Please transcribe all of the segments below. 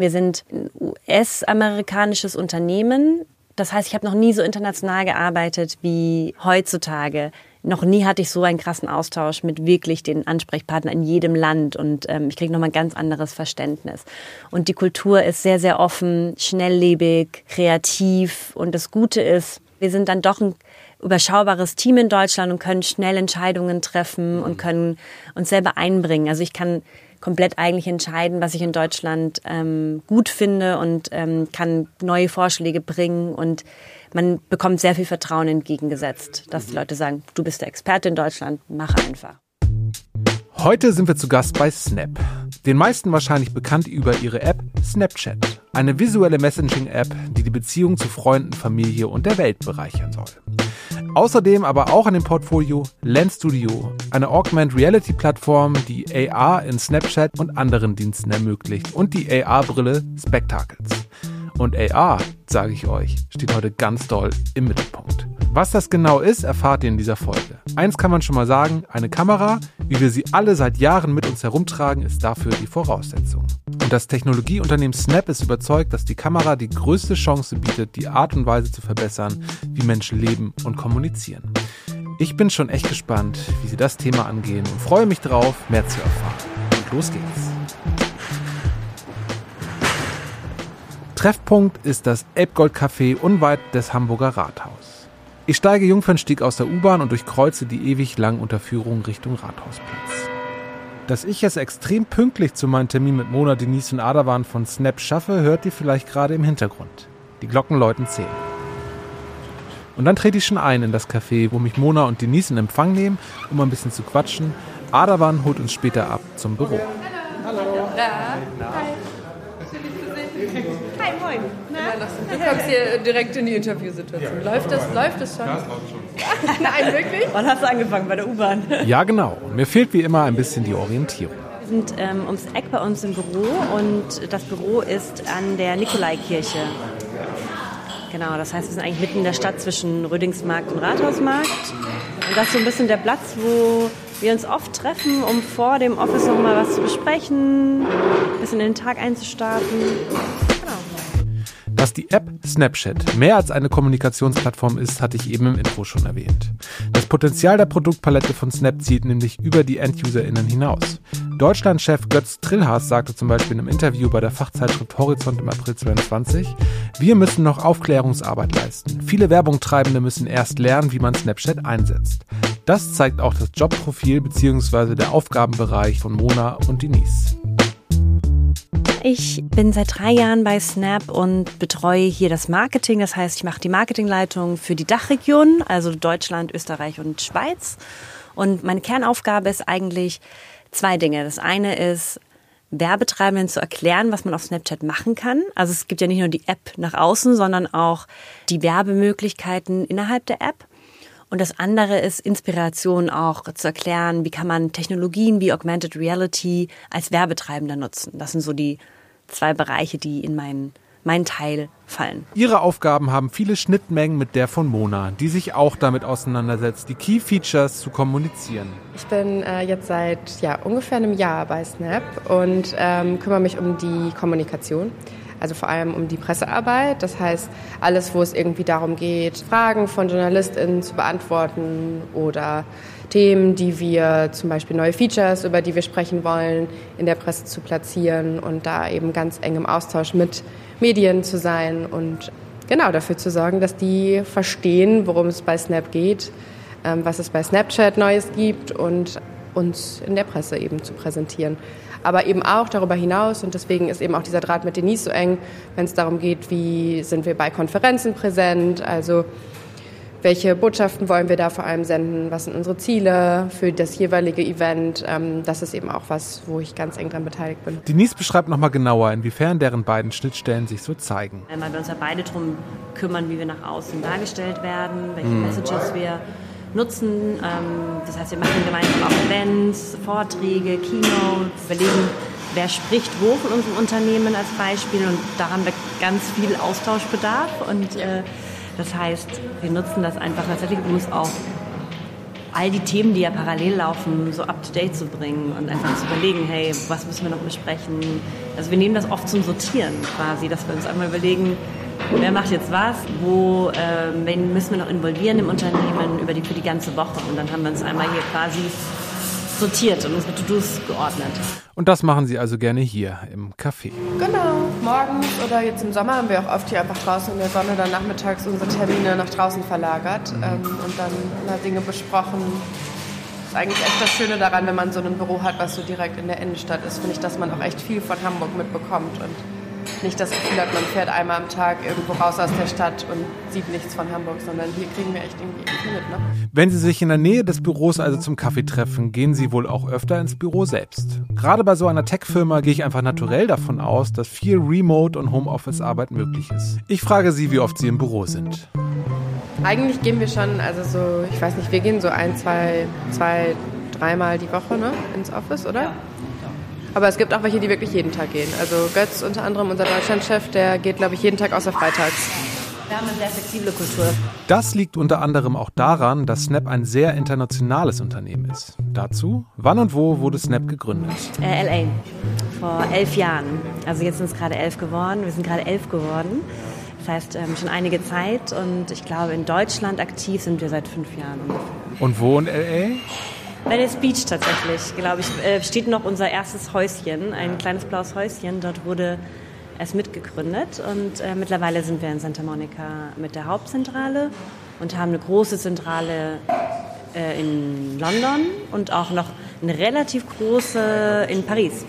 Wir sind ein US-amerikanisches Unternehmen. Das heißt, ich habe noch nie so international gearbeitet wie heutzutage. Noch nie hatte ich so einen krassen Austausch mit wirklich den Ansprechpartnern in jedem Land und ähm, ich kriege nochmal ein ganz anderes Verständnis. Und die Kultur ist sehr, sehr offen, schnelllebig, kreativ und das Gute ist, wir sind dann doch ein überschaubares Team in Deutschland und können schnell Entscheidungen treffen und können uns selber einbringen. Also ich kann komplett eigentlich entscheiden, was ich in Deutschland ähm, gut finde und ähm, kann neue Vorschläge bringen und man bekommt sehr viel Vertrauen entgegengesetzt, dass die Leute sagen, du bist der Experte in Deutschland, mach einfach. Heute sind wir zu Gast bei Snap. Den meisten wahrscheinlich bekannt über ihre App Snapchat. Eine visuelle Messaging-App, die die Beziehung zu Freunden, Familie und der Welt bereichern soll. Außerdem aber auch an dem Portfolio Lens Studio, eine Augmented Reality Plattform, die AR in Snapchat und anderen Diensten ermöglicht und die AR-Brille Spectacles. Und AR, sage ich euch, steht heute ganz doll im Mittelpunkt. Was das genau ist, erfahrt ihr in dieser Folge. Eins kann man schon mal sagen, eine Kamera, wie wir sie alle seit Jahren mit uns herumtragen, ist dafür die Voraussetzung. Und das Technologieunternehmen Snap ist überzeugt, dass die Kamera die größte Chance bietet, die Art und Weise zu verbessern, wie Menschen leben und kommunizieren. Ich bin schon echt gespannt, wie sie das Thema angehen und freue mich darauf, mehr zu erfahren. Und los geht's. Treffpunkt ist das Elbgold Café unweit des Hamburger Rathaus. Ich steige Jungfernstieg aus der U-Bahn und durchkreuze die ewig langen Unterführungen Richtung Rathausplatz. Dass ich es extrem pünktlich zu meinem Termin mit Mona, Denise und Adawan von Snap schaffe, hört ihr vielleicht gerade im Hintergrund. Die Glocken läuten zehn. Und dann trete ich schon ein in das Café, wo mich Mona und Denise in Empfang nehmen, um ein bisschen zu quatschen. Adawan holt uns später ab zum Büro. Hallo. Hallo. Ja. Hi. Hi, moin. Na? Du kommst hier direkt in die Interviewsituation. Läuft das, läuft das schon? Ja, es läuft schon. Nein, wirklich? Wann hast du angefangen? Bei der U-Bahn? Ja, genau. Mir fehlt wie immer ein bisschen die Orientierung. Wir sind ähm, ums Eck bei uns im Büro und das Büro ist an der Nikolaikirche. Genau, das heißt, wir sind eigentlich mitten in der Stadt zwischen Rödingsmarkt und Rathausmarkt. Und das ist so ein bisschen der Platz, wo wir uns oft treffen, um vor dem Office noch mal was zu besprechen, ein bisschen in den Tag einzustarten. Dass die App Snapchat mehr als eine Kommunikationsplattform ist, hatte ich eben im Intro schon erwähnt. Das Potenzial der Produktpalette von Snap zieht nämlich über die EnduserInnen hinaus. Deutschlandchef Götz Trillhaas sagte zum Beispiel in einem Interview bei der Fachzeitschrift Horizont im April 2022, wir müssen noch Aufklärungsarbeit leisten. Viele Werbungtreibende müssen erst lernen, wie man Snapchat einsetzt. Das zeigt auch das Jobprofil bzw. der Aufgabenbereich von Mona und Denise. Ich bin seit drei Jahren bei Snap und betreue hier das Marketing. Das heißt, ich mache die Marketingleitung für die Dachregion, also Deutschland, Österreich und Schweiz. Und meine Kernaufgabe ist eigentlich zwei Dinge. Das eine ist, Werbetreibenden zu erklären, was man auf Snapchat machen kann. Also es gibt ja nicht nur die App nach außen, sondern auch die Werbemöglichkeiten innerhalb der App. Und das andere ist Inspiration auch zu erklären, wie kann man Technologien wie Augmented Reality als Werbetreibender nutzen. Das sind so die zwei Bereiche, die in meinen mein Teil fallen. Ihre Aufgaben haben viele Schnittmengen mit der von Mona, die sich auch damit auseinandersetzt, die Key Features zu kommunizieren. Ich bin äh, jetzt seit ja, ungefähr einem Jahr bei Snap und ähm, kümmere mich um die Kommunikation also vor allem um die Pressearbeit. Das heißt, alles, wo es irgendwie darum geht, Fragen von JournalistInnen zu beantworten oder Themen, die wir zum Beispiel neue Features, über die wir sprechen wollen, in der Presse zu platzieren und da eben ganz eng im Austausch mit Medien zu sein und genau dafür zu sorgen, dass die verstehen, worum es bei Snap geht, ähm, was es bei Snapchat Neues gibt und uns in der Presse eben zu präsentieren aber eben auch darüber hinaus. Und deswegen ist eben auch dieser Draht mit Denise so eng, wenn es darum geht, wie sind wir bei Konferenzen präsent, also welche Botschaften wollen wir da vor allem senden, was sind unsere Ziele für das jeweilige Event. Ähm, das ist eben auch was, wo ich ganz eng daran beteiligt bin. Denise beschreibt nochmal genauer, inwiefern deren beiden Schnittstellen sich so zeigen. Weil wir uns ja beide darum kümmern, wie wir nach außen dargestellt werden, welche hm. Messages wir nutzen. Ähm, das heißt, wir machen gemeinsam auch Events, Vorträge, Keynotes, überlegen, wer spricht wo von unserem Unternehmen als Beispiel und da haben wir ganz viel Austauschbedarf und äh, das heißt, wir nutzen das einfach tatsächlich, um uns auch all die Themen, die ja parallel laufen, so up to date zu bringen und einfach zu überlegen, hey, was müssen wir noch besprechen? Also wir nehmen das oft zum Sortieren quasi, dass wir uns einmal überlegen, wer macht jetzt was, wo, äh, wen müssen wir noch involvieren im Unternehmen über die, für die ganze Woche. Und dann haben wir uns einmal hier quasi sortiert und unsere To-Dos geordnet. Und das machen Sie also gerne hier im Café. Genau, morgens oder jetzt im Sommer haben wir auch oft hier einfach draußen in der Sonne dann nachmittags unsere Termine nach draußen verlagert mhm. ähm, und dann mal Dinge besprochen. Das ist eigentlich echt das Schöne daran, wenn man so ein Büro hat, was so direkt in der Innenstadt ist, finde ich, dass man auch echt viel von Hamburg mitbekommt und nicht das Gefühl hat, man fährt einmal am Tag irgendwo raus aus der Stadt und sieht nichts von Hamburg, sondern hier kriegen wir echt irgendwie viel mit. Ne? Wenn Sie sich in der Nähe des Büros also zum Kaffee treffen, gehen Sie wohl auch öfter ins Büro selbst. Gerade bei so einer Tech-Firma gehe ich einfach naturell davon aus, dass viel Remote- und Homeoffice-Arbeit möglich ist. Ich frage Sie, wie oft Sie im Büro sind. Eigentlich gehen wir schon, also so, ich weiß nicht, wir gehen so ein, zwei, zwei, dreimal die Woche ne, ins Office, oder? Ja. Aber es gibt auch welche, die wirklich jeden Tag gehen. Also Götz unter anderem, unser Deutschlandchef, der geht, glaube ich, jeden Tag außer freitags. Wir haben eine sehr flexible Kultur. Das liegt unter anderem auch daran, dass Snap ein sehr internationales Unternehmen ist. Dazu, wann und wo wurde Snap gegründet? Äh, LA, vor elf Jahren. Also jetzt sind es gerade elf geworden. Wir sind gerade elf geworden. Das heißt, ähm, schon einige Zeit und ich glaube, in Deutschland aktiv sind wir seit fünf Jahren ungefähr. Und wo in LA? Venice Beach tatsächlich, glaube ich, äh, steht noch unser erstes Häuschen, ein kleines blaues Häuschen. Dort wurde es mitgegründet und äh, mittlerweile sind wir in Santa Monica mit der Hauptzentrale und haben eine große Zentrale äh, in London und auch noch eine relativ große in Paris.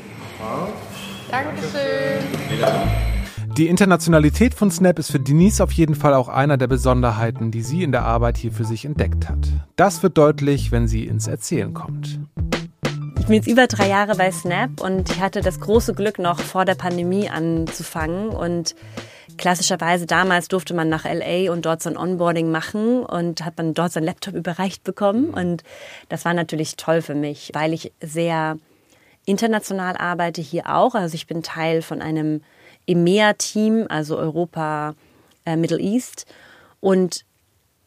Dankeschön. Die Internationalität von Snap ist für Denise auf jeden Fall auch einer der Besonderheiten, die sie in der Arbeit hier für sich entdeckt hat. Das wird deutlich, wenn sie ins Erzählen kommt. Ich bin jetzt über drei Jahre bei Snap und ich hatte das große Glück, noch vor der Pandemie anzufangen. Und klassischerweise damals durfte man nach LA und dort so ein Onboarding machen und hat dann dort sein Laptop überreicht bekommen. Und das war natürlich toll für mich, weil ich sehr international arbeite hier auch. Also ich bin Teil von einem EMEA-Team, also Europa, äh, Middle East. Und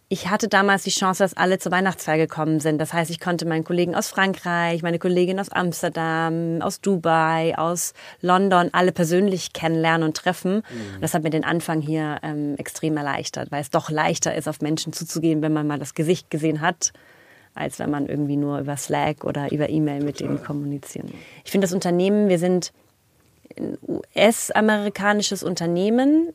ich hatte damals die Chance, dass alle zur Weihnachtsfeier gekommen sind. Das heißt, ich konnte meinen Kollegen aus Frankreich, meine Kollegin aus Amsterdam, aus Dubai, aus London alle persönlich kennenlernen und treffen. Mhm. Und das hat mir den Anfang hier ähm, extrem erleichtert, weil es doch leichter ist, auf Menschen zuzugehen, wenn man mal das Gesicht gesehen hat, als wenn man irgendwie nur über Slack oder über E-Mail mit denen kommuniziert. Ich finde das Unternehmen, wir sind ein US-amerikanisches Unternehmen.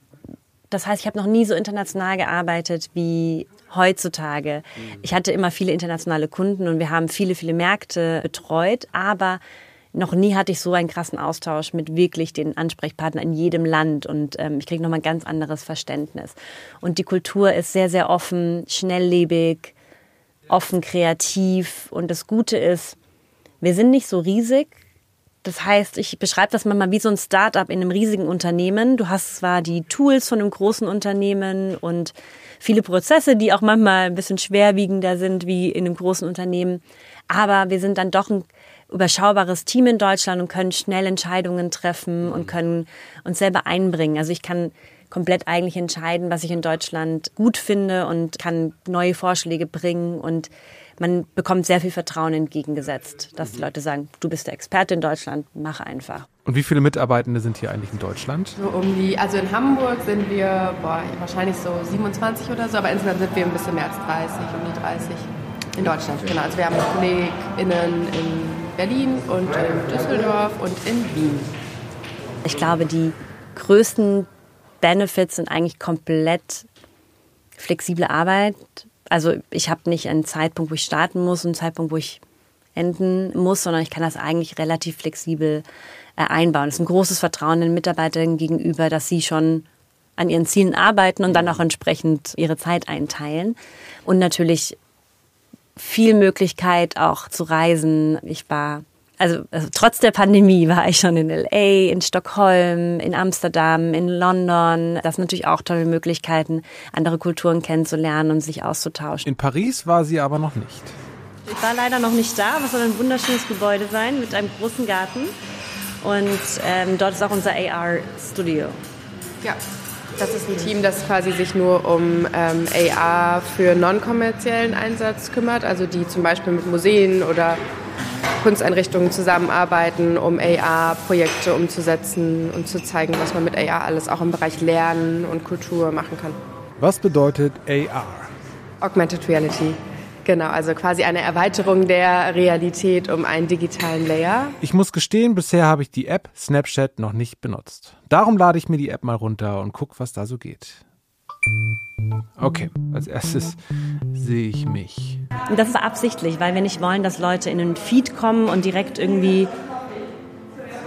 Das heißt, ich habe noch nie so international gearbeitet wie heutzutage. Mhm. Ich hatte immer viele internationale Kunden und wir haben viele, viele Märkte betreut, aber noch nie hatte ich so einen krassen Austausch mit wirklich den Ansprechpartnern in jedem Land und ähm, ich kriege nochmal ein ganz anderes Verständnis. Und die Kultur ist sehr, sehr offen, schnelllebig, offen, kreativ und das Gute ist, wir sind nicht so riesig, das heißt, ich beschreibe das manchmal wie so ein Start-up in einem riesigen Unternehmen. Du hast zwar die Tools von einem großen Unternehmen und viele Prozesse, die auch manchmal ein bisschen schwerwiegender sind wie in einem großen Unternehmen, aber wir sind dann doch ein überschaubares Team in Deutschland und können schnell Entscheidungen treffen und können uns selber einbringen. Also ich kann komplett eigentlich entscheiden, was ich in Deutschland gut finde und kann neue Vorschläge bringen und man bekommt sehr viel Vertrauen entgegengesetzt, dass die Leute sagen, du bist der Experte in Deutschland, mach einfach. Und wie viele Mitarbeitende sind hier eigentlich in Deutschland? So um die, also in Hamburg sind wir boah, wahrscheinlich so 27 oder so, aber insgesamt sind wir ein bisschen mehr als 30, um die 30 in Deutschland. Genau, also wir haben KollegInnen in Berlin und in Düsseldorf und in Wien. Ich glaube, die größten Benefits sind eigentlich komplett flexible Arbeit, also ich habe nicht einen Zeitpunkt, wo ich starten muss und einen Zeitpunkt, wo ich enden muss, sondern ich kann das eigentlich relativ flexibel äh, einbauen. Es ist ein großes Vertrauen den Mitarbeitern gegenüber, dass sie schon an ihren Zielen arbeiten und dann auch entsprechend ihre Zeit einteilen. Und natürlich viel Möglichkeit auch zu reisen. Ich war also, also, trotz der Pandemie war ich schon in LA, in Stockholm, in Amsterdam, in London. Das sind natürlich auch tolle Möglichkeiten, andere Kulturen kennenzulernen und sich auszutauschen. In Paris war sie aber noch nicht. Ich war leider noch nicht da, aber es soll ein wunderschönes Gebäude sein mit einem großen Garten. Und ähm, dort ist auch unser AR-Studio. Ja, Das ist ein Team, das quasi sich nur um ähm, AR für non-kommerziellen Einsatz kümmert, also die zum Beispiel mit Museen oder Kunsteinrichtungen zusammenarbeiten, um AR-Projekte umzusetzen und zu zeigen, was man mit AR alles auch im Bereich Lernen und Kultur machen kann. Was bedeutet AR? Augmented Reality. Genau, also quasi eine Erweiterung der Realität um einen digitalen Layer. Ich muss gestehen, bisher habe ich die App Snapchat noch nicht benutzt. Darum lade ich mir die App mal runter und gucke, was da so geht. Okay, als erstes sehe ich mich. Und das ist absichtlich, weil wir nicht wollen, dass Leute in den Feed kommen und direkt irgendwie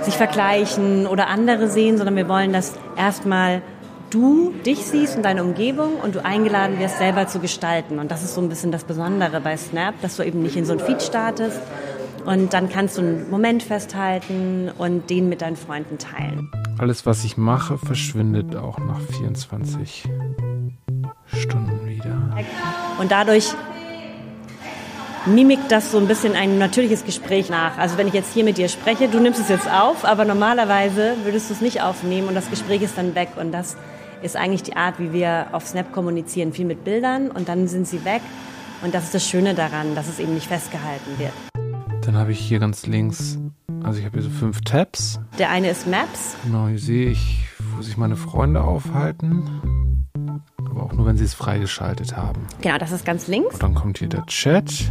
sich vergleichen oder andere sehen, sondern wir wollen, dass erstmal du dich siehst und deine Umgebung und du eingeladen wirst, selber zu gestalten. Und das ist so ein bisschen das Besondere bei Snap, dass du eben nicht in so ein Feed startest und dann kannst du einen Moment festhalten und den mit deinen Freunden teilen. Alles, was ich mache, verschwindet auch nach 24 Stunden wieder. Und dadurch mimikt das so ein bisschen ein natürliches Gespräch nach. Also wenn ich jetzt hier mit dir spreche, du nimmst es jetzt auf, aber normalerweise würdest du es nicht aufnehmen und das Gespräch ist dann weg. Und das ist eigentlich die Art, wie wir auf Snap kommunizieren. Viel mit Bildern und dann sind sie weg. Und das ist das Schöne daran, dass es eben nicht festgehalten wird. Dann habe ich hier ganz links, also ich habe hier so fünf Tabs. Der eine ist Maps. Genau, hier sehe ich, wo sich meine Freunde aufhalten. Aber auch nur, wenn sie es freigeschaltet haben. Genau, das ist ganz links. Und dann kommt hier der Chat.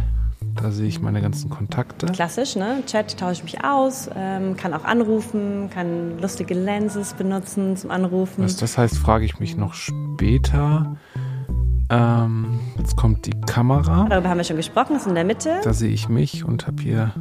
Da sehe ich meine ganzen Kontakte. Klassisch, ne? Chat tausche ich mich aus, ähm, kann auch anrufen, kann lustige Lenses benutzen zum Anrufen. Was das heißt, frage ich mich noch später. Ähm, jetzt kommt die Kamera. Darüber haben wir schon gesprochen, das ist in der Mitte. Da sehe ich mich und habe hier,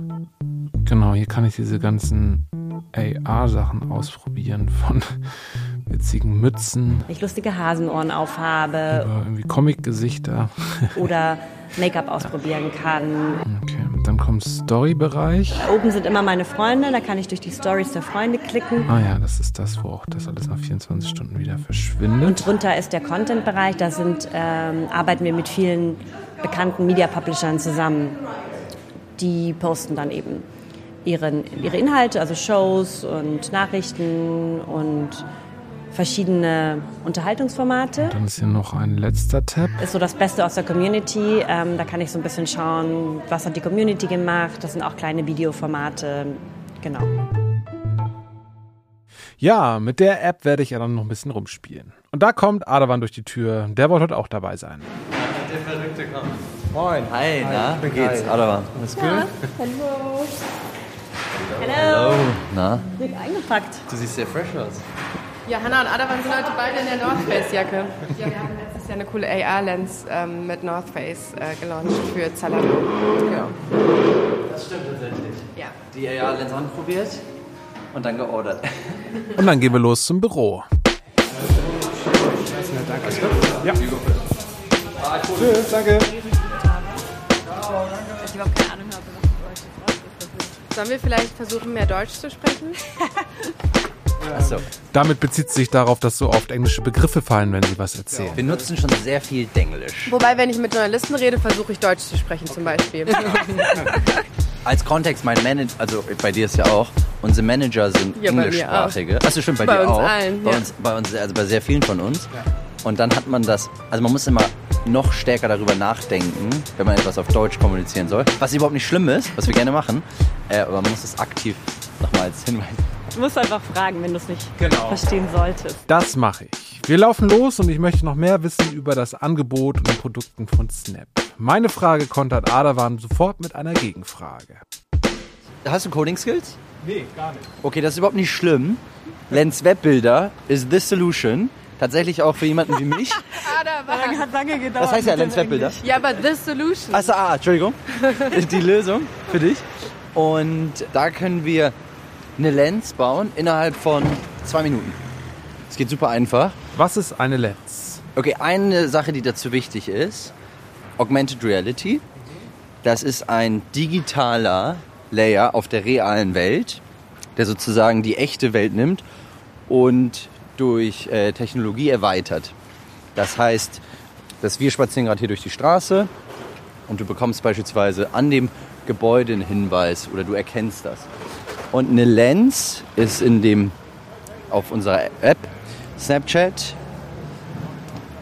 genau, hier kann ich diese ganzen AR-Sachen ausprobieren von witzigen Mützen. Wenn ich lustige Hasenohren aufhabe. Über irgendwie Comic-Gesichter. Oder Make-up ausprobieren kann. Okay, kommt Story-Bereich. Oben sind immer meine Freunde, da kann ich durch die Stories der Freunde klicken. Ah ja, das ist das, wo auch das alles nach 24 Stunden wieder verschwindet. Und drunter ist der Content-Bereich, da sind, ähm, arbeiten wir mit vielen bekannten Media-Publishern zusammen. Die posten dann eben ihren, ihre Inhalte, also Shows und Nachrichten und verschiedene Unterhaltungsformate. Dann ist hier noch ein letzter Tab. Ist so das Beste aus der Community. Ähm, da kann ich so ein bisschen schauen, was hat die Community gemacht. Das sind auch kleine Videoformate. Genau. Ja, mit der App werde ich ja dann noch ein bisschen rumspielen. Und da kommt Adawan durch die Tür. Der wollte heute auch dabei sein. Der verrückte Kram. Moin. Hi, na, wie geht's? Hi. Adawan. Alles gut? Hallo. Hallo. Na, Wird eingepackt. du siehst sehr fresh aus. Ja, Hannah und Adawan sind heute beide in der North Face Jacke. Ja, wir haben letztes Jahr eine coole AR-Lens ähm, mit North Face äh, gelauncht für Zalando. Ja. Das stimmt tatsächlich. Ja. Die AR-Lens anprobiert und dann geordert. Und dann gehen wir los zum Büro. Ja. Tschüss, danke. Ich habe keine Ahnung, ob das Sollen wir vielleicht versuchen, mehr Deutsch zu sprechen? Achso. Damit bezieht sich darauf, dass so oft englische Begriffe fallen, wenn sie was erzählen. Wir nutzen schon sehr viel Denglisch. Wobei, wenn ich mit Journalisten rede, versuche ich Deutsch zu sprechen zum Beispiel. Als Kontext, mein Manager, also bei dir ist ja auch, unsere Manager sind Ja, englischsprachige. Achso, stimmt, bei, Bei dir uns auch. allen, bei ja. uns, bei uns, also bei sehr vielen von uns. Und dann hat man das, also man muss immer noch stärker darüber nachdenken, wenn man etwas auf Deutsch kommunizieren soll. Was überhaupt nicht schlimm ist, was wir gerne machen. Äh, aber man muss es aktiv nochmal als Hinweis Du musst einfach fragen, wenn du es nicht Genau. verstehen solltest. Das mache ich. Wir laufen los und ich möchte noch mehr wissen über das Angebot und die Produkten von Snap. Meine Frage kontert Adawan sofort mit einer Gegenfrage. Hast du Coding Skills? Nee, gar nicht. Okay, das ist überhaupt nicht schlimm. Lens Webbilder is the solution. Tatsächlich auch für jemanden wie mich. Adawan. Hat lange gedauert. Was heißt ja Lens Webbilder? Ja, aber the solution. Achso, ah, Entschuldigung. Die Lösung für dich. Und da können wir eine Lens bauen innerhalb von zwei Minuten. Es geht super einfach. Was ist eine Lens? Okay, eine Sache, die dazu wichtig ist, Augmented Reality. Das ist ein digitaler Layer auf der realen Welt, der sozusagen die echte Welt nimmt und durch äh, Technologie erweitert. Das heißt, dass wir spazieren gerade hier durch die Straße und du bekommst beispielsweise an dem Gebäude einen Hinweis oder du erkennst das. Und eine Lens ist in dem auf unserer App Snapchat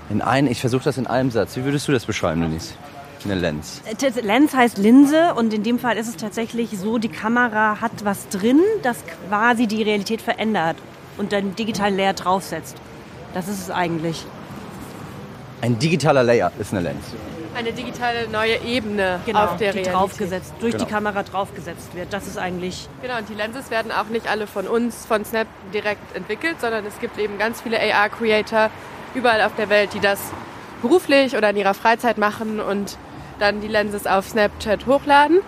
In ein, ich versuche das in einem Satz. Wie würdest du das beschreiben, Denise? Eine Lens. Äh, Lens heißt Linse und in dem Fall ist es tatsächlich so, die Kamera hat was drin, das quasi die Realität verändert und dann digitalen Layer draufsetzt. Das ist es eigentlich. Ein digitaler Layer ist eine Lens. Eine digitale neue Ebene Genau, auf der die Realität. draufgesetzt, durch Genau. die Kamera draufgesetzt wird. Das ist eigentlich Genau, und die Lenses werden auch nicht alle von uns, von Snap direkt entwickelt, sondern es gibt eben ganz viele AR-Creator überall auf der Welt, die das beruflich oder in ihrer Freizeit machen und dann die Lenses auf Snapchat hochladen.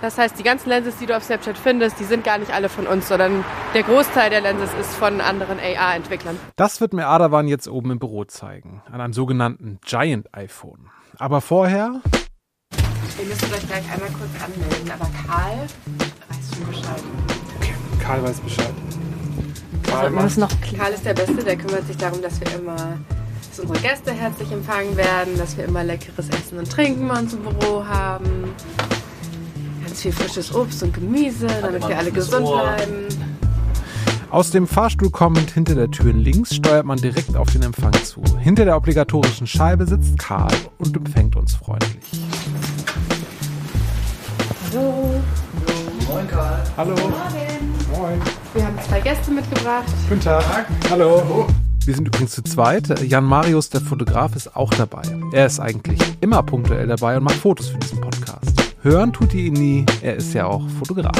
Das heißt, die ganzen Lenses, die du auf Snapchat findest, die sind gar nicht alle von uns, sondern der Großteil der Lenses ist von anderen AR-Entwicklern. Das wird mir Adawan jetzt oben im Büro zeigen, an einem sogenannten Giant iPhone. Aber vorher, Ihr müsst euch gleich einmal kurz anmelden, aber Karl weiß schon Bescheid. Karl weiß Bescheid. also, man muss noch Karl ist der Beste, der kümmert sich darum, dass wir immer, dass unsere Gäste herzlich empfangen werden, dass wir immer leckeres Essen und Trinken bei uns im Büro haben. Ganz viel frisches Obst und Gemüse, damit wir alle gesund bleiben. Aus dem Fahrstuhl kommend hinter der Tür links steuert man direkt auf den Empfang zu. Hinter der obligatorischen Scheibe sitzt Karl und empfängt uns freundlich. Hallo. Moin. Wir haben zwei Gäste mitgebracht. Guten Tag. Hallo. Wir sind übrigens zu zweit. Jan Marius, der Fotograf, ist auch dabei. Er ist eigentlich immer punktuell dabei und macht Fotos für diesen Podcast. Hören tut ihr ihn nie, er ist ja auch Fotograf.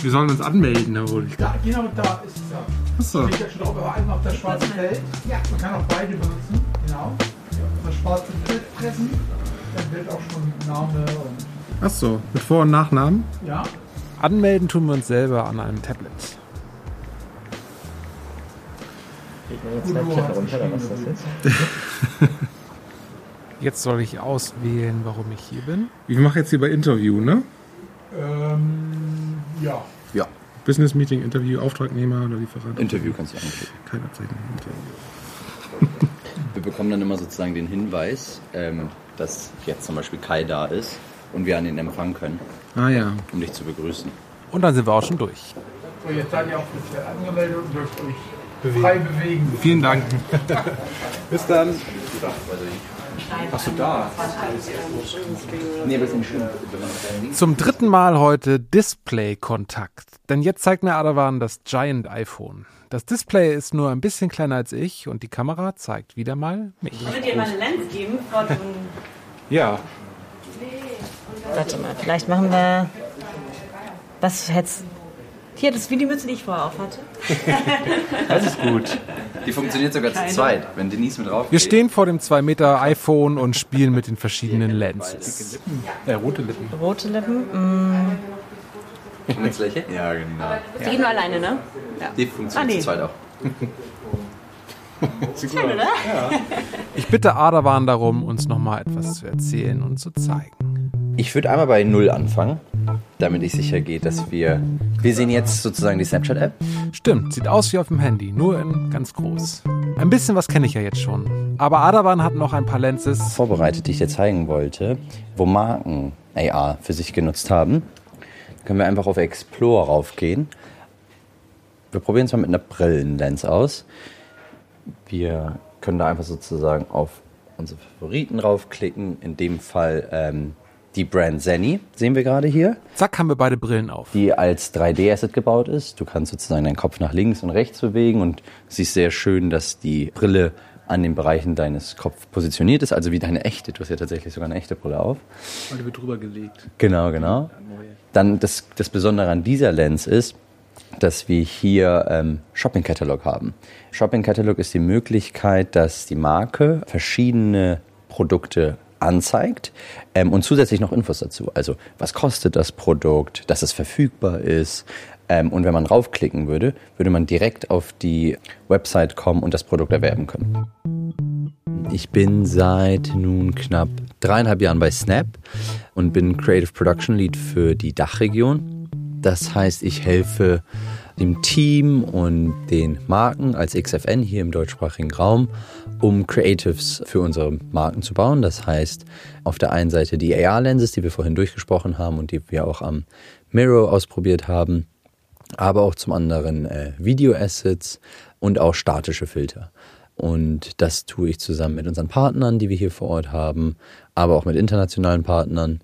Wir sollen uns anmelden, Herr Wohl. Ja, genau da ist es ja. Achso. Steht ja schon drauf, aber einmal auf das schwarze Feld. Ja. Man kann auch beide benutzen. Genau. Das schwarze Feld pressen. Dann wird auch schon Name und. Achso, mit Vor- und Nachnamen? Ja. Anmelden tun wir uns selber an einem Tablet. Udo hat geschrieben, übrigens. Jetzt soll ich auswählen, warum ich hier bin. Ich mache jetzt hier bei Interview, ne? Ähm, ja. Ja. Business Meeting, Interview, Auftragnehmer oder Lieferant. Interview kannst du anklicken. Keine Abzeichnung. Interview. Wir bekommen dann immer sozusagen den Hinweis, ähm, dass jetzt zum Beispiel Kai da ist und wir an ihn empfangen können, Ah ja. um dich zu begrüßen. Und dann sind wir auch schon durch. So, jetzt seid ihr offiziell angemeldet und dürft euch frei bewegen. Vielen Dank. Bis dann. Hast du da? Nee, aber ist nicht schlimm. Zum dritten Mal heute Display-Kontakt. Denn jetzt zeigt mir Adawan das Giant iPhone. Das Display ist nur ein bisschen kleiner als ich und die Kamera zeigt wieder mal mich. Ich würde dir mal eine Lens geben von. Ja. Warte mal, vielleicht machen wir. Was hättest. Hier, das ist wie die Mütze, die ich vorher auf hatte. Das ist gut. Die funktioniert sogar zu zweit, wenn Denise mit drauf Wir stehen vor dem 2 Meter iPhone und spielen mit den verschiedenen Lenses. Äh, rote Lippen. Rote Lippen. Mm. Jetzt lächeln? Ja, genau. Die gehen nur alleine, ne? Die funktioniert Ah, nee. zu zweit auch. Schön, oder? Ich bitte Adawan darum, uns nochmal etwas zu erzählen und zu zeigen. Ich würde einmal bei Null anfangen, damit ich sicher gehe, dass wir... Wir sehen jetzt sozusagen die Snapchat-App. Stimmt, sieht aus wie auf dem Handy, nur in ganz groß. Ein bisschen was kenne ich ja jetzt schon. Aber Adawan hat noch ein paar Lenses. vorbereitet, die ich dir zeigen wollte, wo Marken AR für sich genutzt haben. Da können wir einfach auf Explore raufgehen. Wir probieren es mal mit einer Brillenlens aus. Wir können da einfach sozusagen auf unsere Favoriten raufklicken. In dem Fall ähm, die Brand Zenny, sehen wir gerade hier, Zack, haben wir beide Brillen auf. die als 3D-Asset gebaut ist. Du kannst sozusagen deinen Kopf nach links und rechts bewegen und siehst sehr schön, dass die Brille an den Bereichen deines Kopfs positioniert ist, also wie deine echte. Du hast ja tatsächlich sogar eine echte Brille auf. Heute wird drüber gelegt. Genau, genau. Dann das, das Besondere an dieser Lens ist, dass wir hier ähm, Shopping Catalog haben. Shopping Catalog ist die Möglichkeit, dass die Marke verschiedene Produkte anzeigt ähm, und zusätzlich noch Infos dazu. Also was kostet das Produkt, dass es verfügbar ist. Ähm, und wenn man raufklicken würde, würde man direkt auf die Website kommen und das Produkt erwerben können. Ich bin seit nun knapp dreieinhalb Jahren bei Snap und bin Creative Production Lead für die Dachregion. Das heißt, ich helfe dem Team und den Marken als XFN hier im deutschsprachigen Raum, um Creatives für unsere Marken zu bauen. Das heißt, auf der einen Seite die AR-Lenses, die wir vorhin durchgesprochen haben und die wir auch am Miro ausprobiert haben, aber auch zum anderen äh, Video-Assets und auch statische Filter. Und das tue ich zusammen mit unseren Partnern, die wir hier vor Ort haben, aber auch mit internationalen Partnern.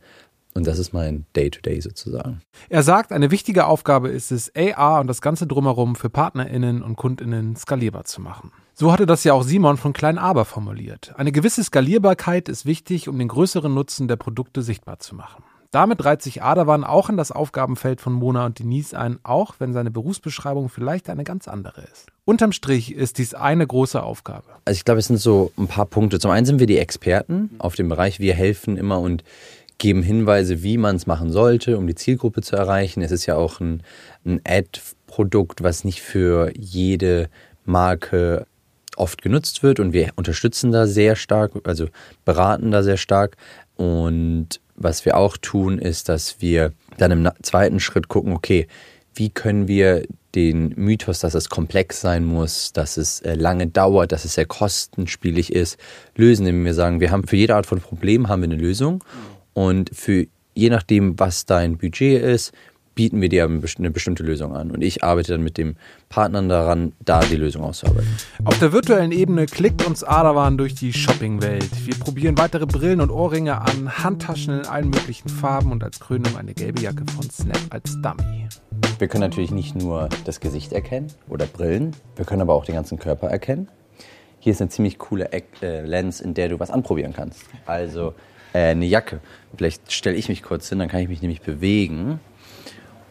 Und das ist mein Day-to-Day -Day sozusagen. Er sagt, eine wichtige Aufgabe ist es, AR und das Ganze drumherum für PartnerInnen und KundInnen skalierbar zu machen. So hatte das ja auch Simon von Klein Aber formuliert. Eine gewisse Skalierbarkeit ist wichtig, um den größeren Nutzen der Produkte sichtbar zu machen. Damit reiht sich Adawan auch in das Aufgabenfeld von Mona und Denise ein, auch wenn seine Berufsbeschreibung vielleicht eine ganz andere ist. Unterm Strich ist dies eine große Aufgabe. Also ich glaube, es sind so ein paar Punkte. Zum einen sind wir die Experten auf dem Bereich. Wir helfen immer und geben Hinweise, wie man es machen sollte, um die Zielgruppe zu erreichen. Es ist ja auch ein, ein Ad-Produkt, was nicht für jede Marke oft genutzt wird und wir unterstützen da sehr stark, also beraten da sehr stark. Und was wir auch tun, ist, dass wir dann im zweiten Schritt gucken, okay, wie können wir den Mythos, dass es komplex sein muss, dass es äh, lange dauert, dass es sehr kostenspielig ist, lösen, indem wir sagen, wir haben für jede Art von Problem haben wir eine Lösung und für je nachdem, was dein Budget ist, bieten wir dir eine bestimmte Lösung an. Und ich arbeite dann mit dem Partnern daran, da die Lösung auszuarbeiten. Auf der virtuellen Ebene klickt uns Adawan durch die Shoppingwelt. Wir probieren weitere Brillen und Ohrringe an, Handtaschen in allen möglichen Farben und als Krönung eine gelbe Jacke von Snap als Dummy. Wir können natürlich nicht nur das Gesicht erkennen oder Brillen, wir können aber auch den ganzen Körper erkennen. Hier ist eine ziemlich coole äh, Lens, in der du was anprobieren kannst. Also äh, eine Jacke. Vielleicht stelle ich mich kurz hin, dann kann ich mich nämlich bewegen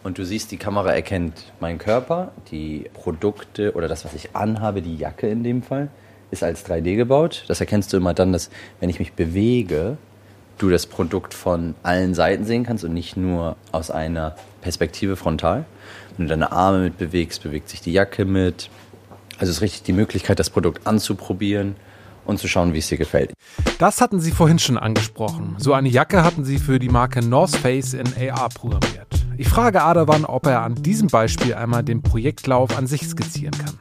und du siehst, die Kamera erkennt meinen Körper, die Produkte oder das, was ich anhabe, die Jacke in dem Fall, ist als 3D gebaut. Das erkennst du immer dann, dass wenn ich mich bewege, du das Produkt von allen Seiten sehen kannst und nicht nur aus einer Perspektive frontal. Wenn du deine Arme mit bewegst, bewegt sich die Jacke mit. Also es ist richtig die Möglichkeit, das Produkt anzuprobieren und zu schauen, wie es dir gefällt. Das hatten Sie vorhin schon angesprochen. So eine Jacke hatten Sie für die Marke North Face in AR programmiert. Ich frage Adawan, ob er an diesem Beispiel einmal den Projektlauf an sich skizzieren kann.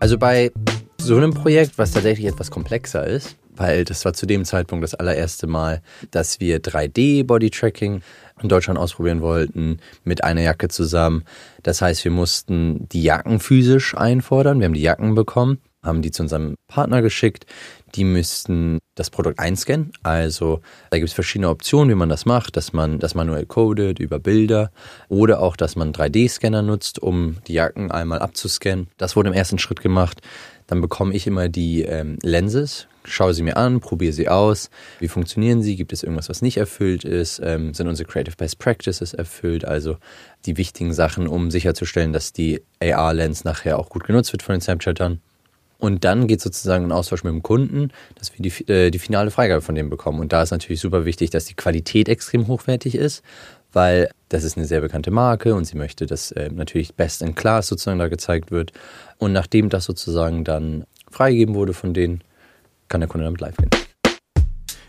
Also bei so einem Projekt, was tatsächlich etwas komplexer ist, weil das war zu dem Zeitpunkt das allererste Mal, dass wir 3D-Body-Tracking in Deutschland ausprobieren wollten, mit einer Jacke zusammen. Das heißt, wir mussten die Jacken physisch einfordern. Wir haben die Jacken bekommen, haben die zu unserem Partner geschickt. Die müssten das Produkt einscannen. Also da gibt es verschiedene Optionen, wie man das macht, dass man das manuell codet über Bilder oder auch, dass man 3D-Scanner nutzt, um die Jacken einmal abzuscannen. Das wurde im ersten Schritt gemacht. Dann bekomme ich immer die ähm, Lenses, schaue sie mir an, probiere sie aus. Wie funktionieren sie? Gibt es irgendwas, was nicht erfüllt ist? Ähm, sind unsere Creative Best Practices erfüllt? Also die wichtigen Sachen, um sicherzustellen, dass die AR-Lens nachher auch gut genutzt wird von den Snapchattern. Und dann geht sozusagen ein Austausch mit dem Kunden, dass wir die, äh, die finale Freigabe von dem bekommen. Und da ist natürlich super wichtig, dass die Qualität extrem hochwertig ist, weil das ist eine sehr bekannte Marke und sie möchte, dass äh, natürlich Best in Class sozusagen da gezeigt wird. Und nachdem das sozusagen dann freigegeben wurde von denen, kann der Kunde damit live gehen.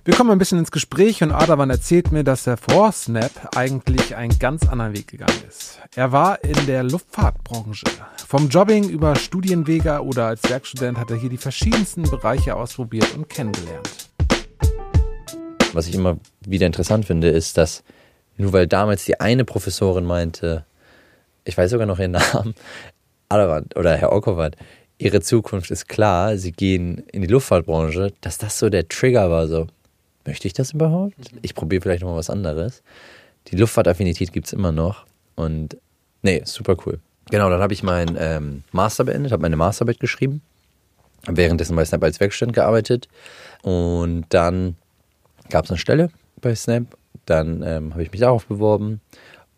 Wir kommen ein bisschen ins Gespräch und Adawan erzählt mir, dass er vor Snap eigentlich einen ganz anderen Weg gegangen ist. Er war in der Luftfahrtbranche. Vom Jobbing über Studienwege oder als Werkstudent hat er hier die verschiedensten Bereiche ausprobiert und kennengelernt. Was ich immer wieder interessant finde, ist, dass nur weil damals die eine Professorin meinte, ich weiß sogar noch ihren Namen, Adawan oder Herr Okowat, ihre Zukunft ist klar, sie gehen in die Luftfahrtbranche, dass das so der Trigger war, so, möchte ich das überhaupt? Ich probiere vielleicht nochmal was anderes. Die Luftfahrtaffinität gibt es immer noch. Und nee, super cool. Genau, dann habe ich mein ähm, Master beendet, habe meine Masterarbeit geschrieben. Habe währenddessen bei Snap als Werkstudent gearbeitet. Und dann gab es eine Stelle bei Snap. Dann ähm, habe ich mich darauf beworben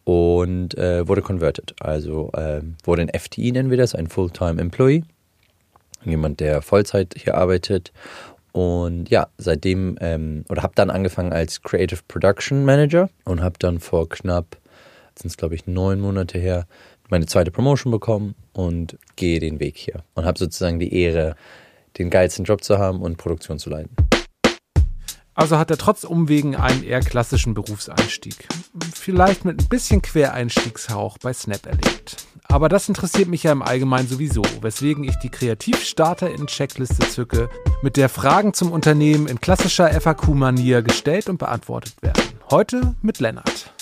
und äh, wurde converted. Also äh, wurde ein FTE, nennen wir das, ein Fulltime Employee. Jemand, der Vollzeit hier arbeitet und ja, seitdem, ähm, oder habe dann angefangen als Creative Production Manager und habe dann vor knapp, sind es glaube ich neun Monate her, meine zweite Promotion bekommen und gehe den Weg hier. Und habe sozusagen die Ehre, den geilsten Job zu haben und Produktion zu leiten. Also hat er trotz Umwegen einen eher klassischen Berufseinstieg. Vielleicht mit ein bisschen Quereinstiegshauch bei Snap erlebt. Aber das interessiert mich ja im Allgemeinen sowieso, weswegen ich die Kreativstarter-in-Checkliste zücke, mit der Fragen zum Unternehmen in klassischer FAQ-Manier gestellt und beantwortet werden. Heute mit Lennart.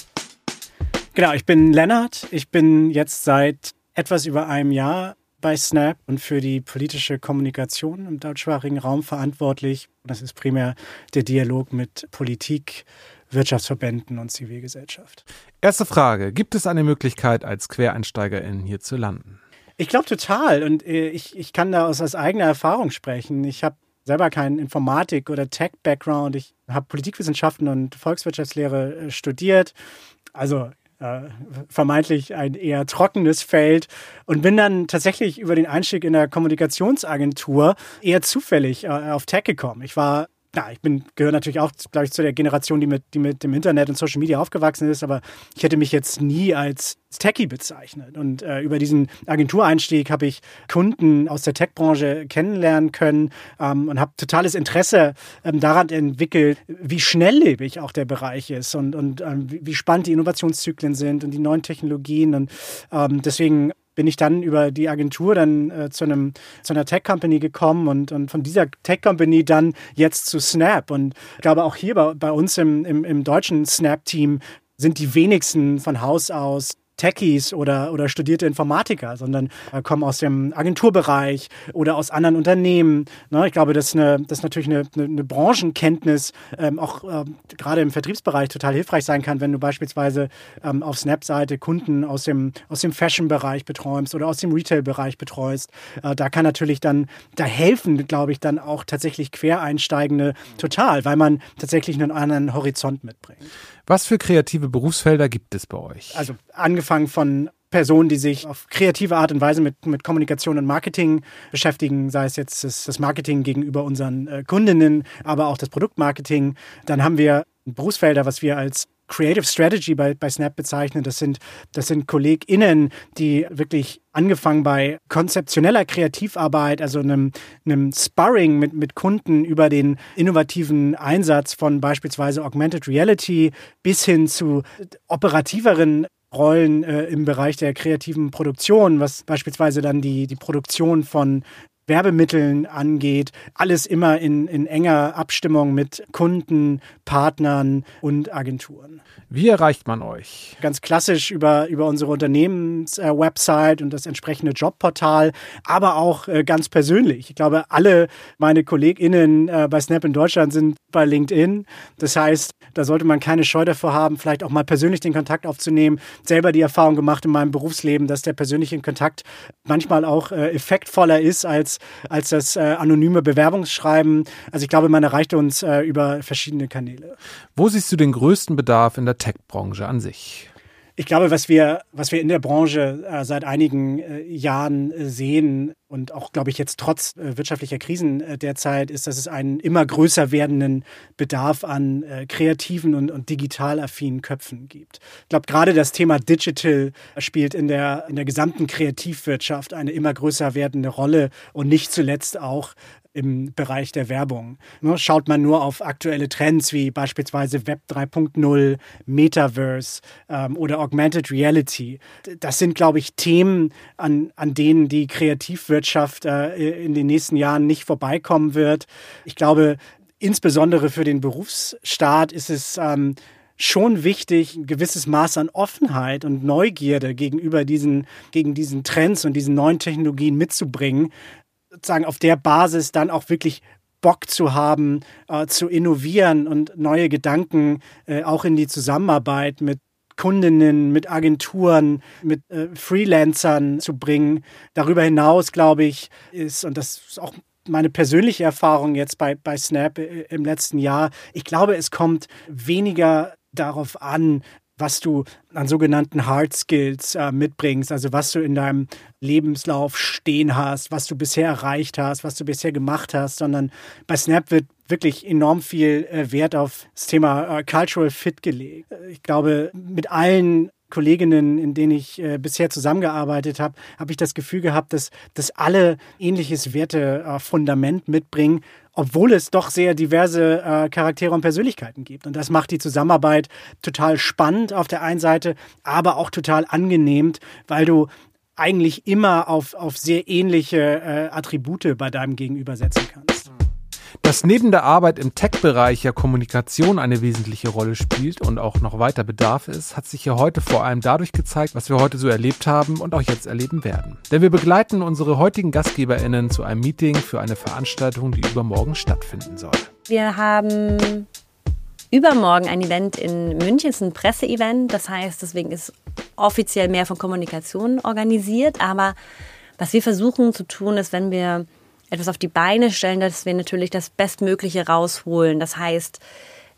Genau, ich bin Lennart. Ich bin jetzt seit etwas über einem Jahr bei Snap und für die politische Kommunikation im deutschsprachigen Raum verantwortlich. Das ist primär der Dialog mit Politik, Wirtschaftsverbänden und Zivilgesellschaft. Erste Frage. Gibt es eine Möglichkeit, als Quereinsteigerin hier zu landen? Ich glaube total und äh, ich, ich kann da aus, aus eigener Erfahrung sprechen. Ich habe selber keinen Informatik- oder Tech-Background. Ich habe Politikwissenschaften und Volkswirtschaftslehre äh, studiert. Also vermeintlich ein eher trockenes Feld und bin dann tatsächlich über den Einstieg in der Kommunikationsagentur eher zufällig äh, auf Tech gekommen. Ich war ja, ich bin, gehöre natürlich auch, glaube ich, zu der Generation, die mit, die mit dem Internet und Social Media aufgewachsen ist, aber ich hätte mich jetzt nie als Techie bezeichnet. Und äh, über diesen Agentureinstieg habe ich Kunden aus der Tech-Branche kennenlernen können ähm, und habe totales Interesse ähm, daran entwickelt, wie schnelllebig auch der Bereich ist und, und ähm, wie spannend die Innovationszyklen sind und die neuen Technologien. Und ähm, deswegen bin ich dann über die Agentur dann äh, zu, einem, zu einer Tech-Company gekommen und, und von dieser Tech-Company dann jetzt zu Snap. Und ich glaube, auch hier bei, bei uns im, im, im deutschen Snap-Team sind die wenigsten von Haus aus Techies oder, oder studierte Informatiker, sondern äh, kommen aus dem Agenturbereich oder aus anderen Unternehmen. Ne? Ich glaube, dass, eine, dass natürlich eine, eine, eine Branchenkenntnis ähm, auch äh, gerade im Vertriebsbereich total hilfreich sein kann, wenn du beispielsweise ähm, auf Snap-Seite Kunden aus dem, aus dem Fashion-Bereich beträumst oder aus dem Retail-Bereich betreust. Äh, da kann natürlich dann, da helfen, glaube ich, dann auch tatsächlich Quereinsteigende total, weil man tatsächlich einen anderen Horizont mitbringt. Was für kreative Berufsfelder gibt es bei euch? Also angefangen von Personen, die sich auf kreative Art und Weise mit, mit Kommunikation und Marketing beschäftigen, sei es jetzt das, das Marketing gegenüber unseren äh, Kundinnen, aber auch das Produktmarketing. Dann haben wir Berufsfelder, was wir als Creative Strategy bei, bei Snap bezeichnen. Das sind, das sind KollegInnen, die wirklich angefangen bei konzeptioneller Kreativarbeit, also einem, einem Sparring mit, mit Kunden über den innovativen Einsatz von beispielsweise Augmented Reality bis hin zu operativeren Rollen äh, im Bereich der kreativen Produktion, was beispielsweise dann die, die Produktion von Werbemitteln angeht, alles immer in, in enger Abstimmung mit Kunden, Partnern und Agenturen. Wie erreicht man euch? Ganz klassisch über, über unsere Unternehmenswebsite und das entsprechende Jobportal, aber auch äh, ganz persönlich. Ich glaube, alle meine KollegInnen äh, bei Snap in Deutschland sind bei LinkedIn. Das heißt, da sollte man keine Scheu davor haben, vielleicht auch mal persönlich den Kontakt aufzunehmen. Selber die Erfahrung gemacht in meinem Berufsleben, dass der persönliche Kontakt manchmal auch äh, effektvoller ist als, als das äh, anonyme Bewerbungsschreiben. Also ich glaube, man erreicht uns äh, über verschiedene Kanäle. Wo siehst du den größten Bedarf in der Tech-Branche an sich? Ich glaube, was wir, was wir in der Branche äh, seit einigen äh, Jahren äh, sehen und auch, glaube ich, jetzt trotz äh, wirtschaftlicher Krisen äh, derzeit, ist, dass es einen immer größer werdenden Bedarf an äh, kreativen und, und digital affinen Köpfen gibt. Ich glaube, gerade das Thema Digital spielt in der, in der gesamten Kreativwirtschaft eine immer größer werdende Rolle und nicht zuletzt auch im Bereich der Werbung. Ne, schaut man nur auf aktuelle Trends wie beispielsweise Web 3.0, Metaverse ähm, oder Augmented Reality. Das sind, glaube ich, Themen, an, an denen die Kreativwirtschaft äh, in den nächsten Jahren nicht vorbeikommen wird. Ich glaube, insbesondere für den Berufsstaat ist es ähm, schon wichtig, ein gewisses Maß an Offenheit und Neugierde gegenüber diesen, gegen diesen Trends und diesen neuen Technologien mitzubringen, sozusagen auf der Basis dann auch wirklich Bock zu haben, äh, zu innovieren und neue Gedanken äh, auch in die Zusammenarbeit mit Kundinnen, mit Agenturen, mit äh, Freelancern zu bringen. Darüber hinaus, glaube ich, ist, und das ist auch meine persönliche Erfahrung jetzt bei, bei Snap äh, im letzten Jahr, ich glaube, es kommt weniger darauf an, was du an sogenannten Hard Skills äh, mitbringst, also was du in deinem Lebenslauf stehen hast, was du bisher erreicht hast, was du bisher gemacht hast, sondern bei Snap wird wirklich enorm viel äh, Wert auf das Thema äh, Cultural Fit gelegt. Ich glaube, mit allen Kolleginnen, in denen ich äh, bisher zusammengearbeitet habe, habe ich das Gefühl gehabt, dass, dass alle ähnliches Wertefundament mitbringen obwohl es doch sehr diverse äh, Charaktere und Persönlichkeiten gibt. Und das macht die Zusammenarbeit total spannend auf der einen Seite, aber auch total angenehm, weil du eigentlich immer auf, auf sehr ähnliche äh, Attribute bei deinem Gegenüber setzen kannst. Dass neben der Arbeit im Tech-Bereich ja Kommunikation eine wesentliche Rolle spielt und auch noch weiter Bedarf ist, hat sich ja heute vor allem dadurch gezeigt, was wir heute so erlebt haben und auch jetzt erleben werden. Denn wir begleiten unsere heutigen GastgeberInnen zu einem Meeting für eine Veranstaltung, die übermorgen stattfinden soll. Wir haben übermorgen ein Event in München, es ist ein Presseevent, das heißt, deswegen ist offiziell mehr von Kommunikation organisiert, aber was wir versuchen zu tun, ist, wenn wir etwas auf die Beine stellen, dass wir natürlich das Bestmögliche rausholen. Das heißt,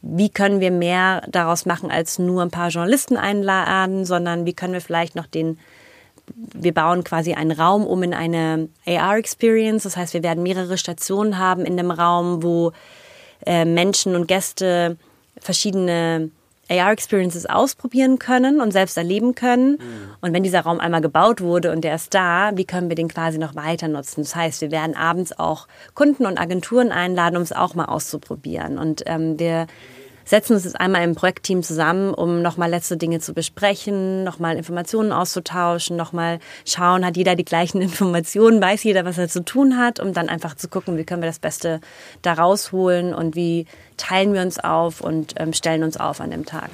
wie können wir mehr daraus machen, als nur ein paar Journalisten einladen, sondern wie können wir vielleicht noch den, wir bauen quasi einen Raum um in eine AR-Experience. Das heißt, wir werden mehrere Stationen haben in dem Raum, wo äh, Menschen und Gäste verschiedene AR-Experiences ausprobieren können und selbst erleben können. Mhm. Und wenn dieser Raum einmal gebaut wurde und der ist da, wie können wir den quasi noch weiter nutzen? Das heißt, wir werden abends auch Kunden und Agenturen einladen, um es auch mal auszuprobieren. Und ähm, wir setzen uns jetzt einmal im Projektteam zusammen, um nochmal letzte Dinge zu besprechen, nochmal Informationen auszutauschen, nochmal schauen, hat jeder die gleichen Informationen, weiß jeder, was er zu tun hat, um dann einfach zu gucken, wie können wir das Beste da rausholen und wie teilen wir uns auf und ähm, stellen uns auf an dem Tag.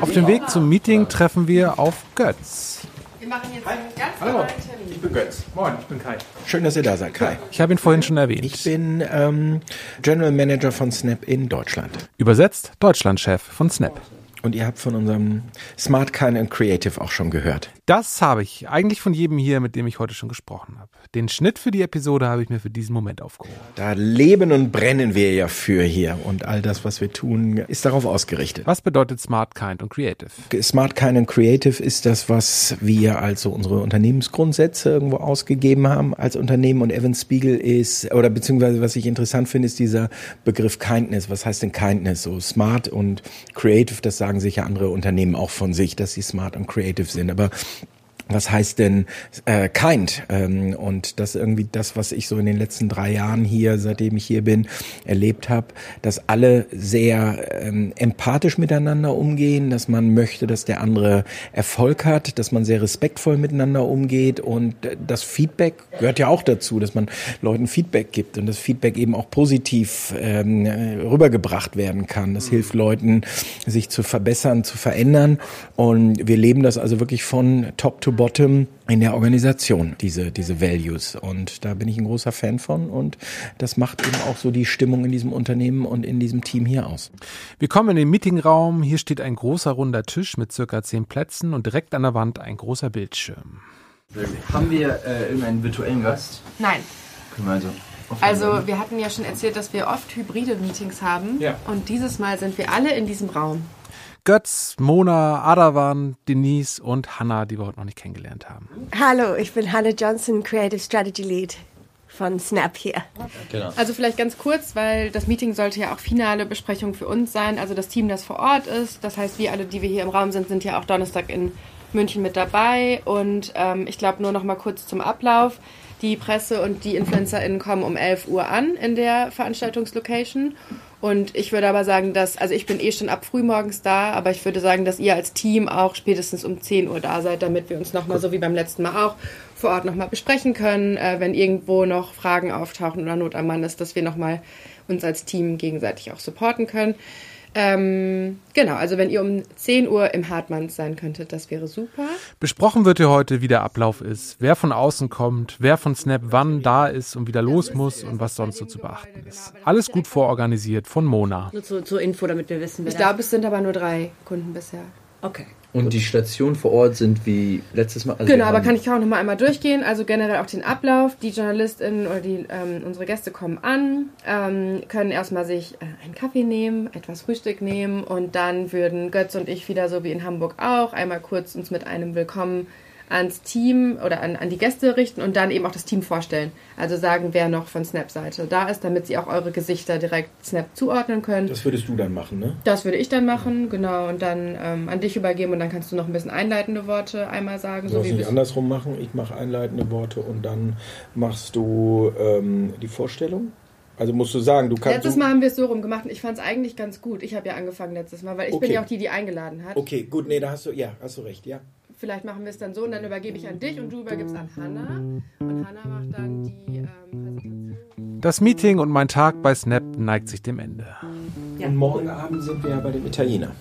Auf dem Weg zum Meeting treffen wir auf Götz. Wir machen jetzt einen ganz Hallo, normalen Termin. Ich bin Götz. Moin, ich bin Kai. Schön, dass ihr da seid, Kai. Ich habe ihn vorhin schon erwähnt. Ich bin ähm, General Manager von Snap in Deutschland. Übersetzt Deutschlandchef von Snap. Und ihr habt von unserem Smart Kind and Creative auch schon gehört. Das habe ich eigentlich von jedem hier, mit dem ich heute schon gesprochen habe. Den Schnitt für die Episode habe ich mir für diesen Moment aufgehoben. Da leben und brennen wir ja für hier. Und all das, was wir tun, ist darauf ausgerichtet. Was bedeutet Smart, Kind und Creative? Smart Kind and Creative ist das, was wir also unsere Unternehmensgrundsätze irgendwo ausgegeben haben als Unternehmen. Und Evan Spiegel ist, oder beziehungsweise was ich interessant finde, ist dieser Begriff Kindness. Was heißt denn Kindness? So Smart und Creative, das sagen sicher andere Unternehmen auch von sich, dass sie smart und creative sind. Aber was heißt denn äh, kind? Ähm, und das irgendwie das, was ich so in den letzten drei Jahren hier, seitdem ich hier bin, erlebt habe, dass alle sehr ähm, empathisch miteinander umgehen, dass man möchte, dass der andere Erfolg hat, dass man sehr respektvoll miteinander umgeht und das Feedback gehört ja auch dazu, dass man Leuten Feedback gibt und das Feedback eben auch positiv ähm, rübergebracht werden kann. Das hilft Leuten, sich zu verbessern, zu verändern und wir leben das also wirklich von top to bottom in der Organisation, diese, diese Values. Und da bin ich ein großer Fan von und das macht eben auch so die Stimmung in diesem Unternehmen und in diesem Team hier aus. Wir kommen in den Meetingraum. Hier steht ein großer runder Tisch mit circa zehn Plätzen und direkt an der Wand ein großer Bildschirm. Haben wir äh, irgendeinen virtuellen Gast? Nein. Können wir also Also wir hatten ja schon erzählt, dass wir oft hybride Meetings haben. Ja. Und dieses Mal sind wir alle in diesem Raum. Götz, Mona, Adawan, Denise und Hannah, die wir heute noch nicht kennengelernt haben. Hallo, ich bin Hannah Johnson, Creative Strategy Lead von Snap hier. Genau. Also vielleicht ganz kurz, weil das Meeting sollte ja auch finale Besprechung für uns sein. Also das Team, das vor Ort ist. Das heißt, wir alle, die wir hier im Raum sind, sind ja auch Donnerstag in München mit dabei. Und ähm, ich glaube nur noch mal kurz zum Ablauf. Die Presse und die InfluencerInnen kommen um 11 Uhr an in der Veranstaltungslocation. Und ich würde aber sagen, dass, also ich bin eh schon ab frühmorgens da, aber ich würde sagen, dass ihr als Team auch spätestens um 10 Uhr da seid, damit wir uns nochmal, so wie beim letzten Mal auch, vor Ort nochmal besprechen können, äh, wenn irgendwo noch Fragen auftauchen oder Not am Mann ist, dass wir nochmal uns als Team gegenseitig auch supporten können. Ähm, genau, also wenn ihr um 10 Uhr im Hartmanns sein könntet, das wäre super. Besprochen wird hier heute, wie der Ablauf ist, wer von außen kommt, wer von Snap wann da ist und wieder los muss und was sonst so zu beachten ist. Alles gut vororganisiert von Mona. Nur zur, zur Info, damit wir wissen, wer Ich glaube, es sind aber nur drei Kunden bisher. Okay. Und die Stationen vor Ort sind wie letztes Mal. Also Genau, aber kann ich auch noch mal einmal durchgehen. Also generell auch den Ablauf. Die JournalistInnen oder die, ähm, unsere Gäste kommen an, ähm, können erstmal sich äh, einen Kaffee nehmen, etwas Frühstück nehmen und dann würden Götz und ich wieder so wie in Hamburg auch einmal kurz uns mit einem Willkommen ans Team oder an, an die Gäste richten und dann eben auch das Team vorstellen. Also sagen, wer noch von Snap-Seite da ist, damit sie auch eure Gesichter direkt Snap zuordnen können. Das würdest du dann machen, ne? Das würde ich dann machen, genau, und dann ähm, an dich übergeben und dann kannst du noch ein bisschen einleitende Worte einmal sagen. Du So wie nicht andersrum machen. Ich mache einleitende Worte und dann machst du ähm, die Vorstellung. Also musst du sagen, du kannst. Letztes Mal haben wir es so rum gemacht und ich fand es eigentlich ganz gut. Ich habe ja angefangen letztes Mal, weil ich bin Okay. ja auch die, die eingeladen hat. Okay, gut, nee, da hast du, ja, hast du recht, ja. Vielleicht machen wir es dann so und dann übergebe ich an dich und du übergibst an Hannah. Und Hannah macht dann die ähm, Präsentation. Das Meeting und mein Tag bei Snap neigt sich dem Ende. Und morgen Abend sind wir ja bei dem Italiener.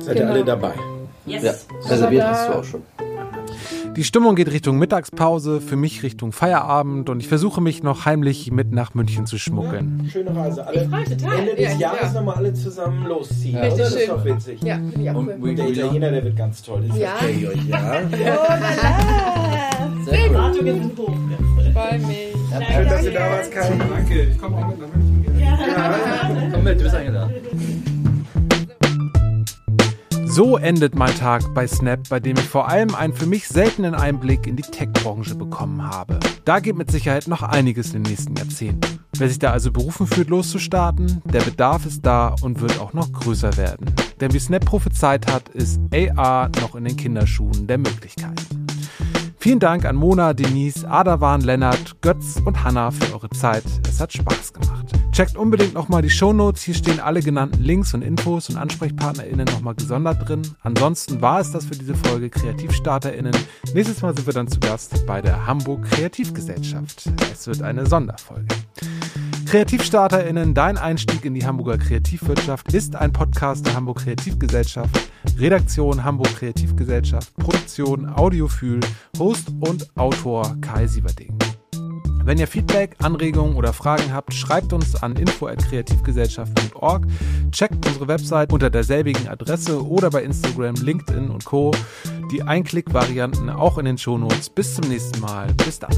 Seid ihr Genau. alle dabei? Yes. Ja, reserviert Aber da- hast du auch schon. Die Stimmung geht Richtung Mittagspause, für mich Richtung Feierabend und ich versuche mich noch heimlich mit nach München zu schmuggeln. Schöne Reise. Alle Ich freu total. Ende des Ja, Jahres ja. nochmal alle zusammen losziehen. Ja. Das ist schön. doch witzig. Ja, Und cool. we, Der Italiener, der wird ganz toll. Das Ja. euch, ja. Sehr cool. Ich freue mich. Schön, dass ihr da wart, Kai. Danke, ich komme auch mit nach München. Komm mit, du bist eingeladen. So endet mein Tag bei Snap, bei dem ich vor allem einen für mich seltenen Einblick in die Tech-Branche bekommen habe. Da geht mit Sicherheit noch einiges in den nächsten Jahrzehnten. Wer sich da also berufen fühlt, loszustarten, der Bedarf ist da und wird auch noch größer werden. Denn wie Snap prophezeit hat, ist AR noch in den Kinderschuhen der Möglichkeiten. Vielen Dank an Mona, Denise, Adawan, Lennart, Götz und Hanna für eure Zeit. Es hat Spaß gemacht. Checkt unbedingt nochmal die Shownotes. Hier stehen alle genannten Links und Infos und AnsprechpartnerInnen nochmal gesondert drin. Ansonsten war es das für diese Folge KreativstarterInnen. Nächstes Mal sind wir dann zu Gast bei der Hamburg Kreativgesellschaft. Es wird eine Sonderfolge. KreativstarterInnen, dein Einstieg in die Hamburger Kreativwirtschaft ist ein Podcast der Hamburg Kreativgesellschaft. Redaktion Hamburg Kreativgesellschaft, Produktion Audiophil, Host und Autor Kai Sieverding. Wenn ihr Feedback, Anregungen oder Fragen habt, schreibt uns an info@kreativgesellschaft.org. Checkt unsere Website unter derselbigen Adresse oder bei Instagram, LinkedIn und Co. Die Einklick-Varianten auch in den Shownotes. Bis zum nächsten Mal. Bis dann.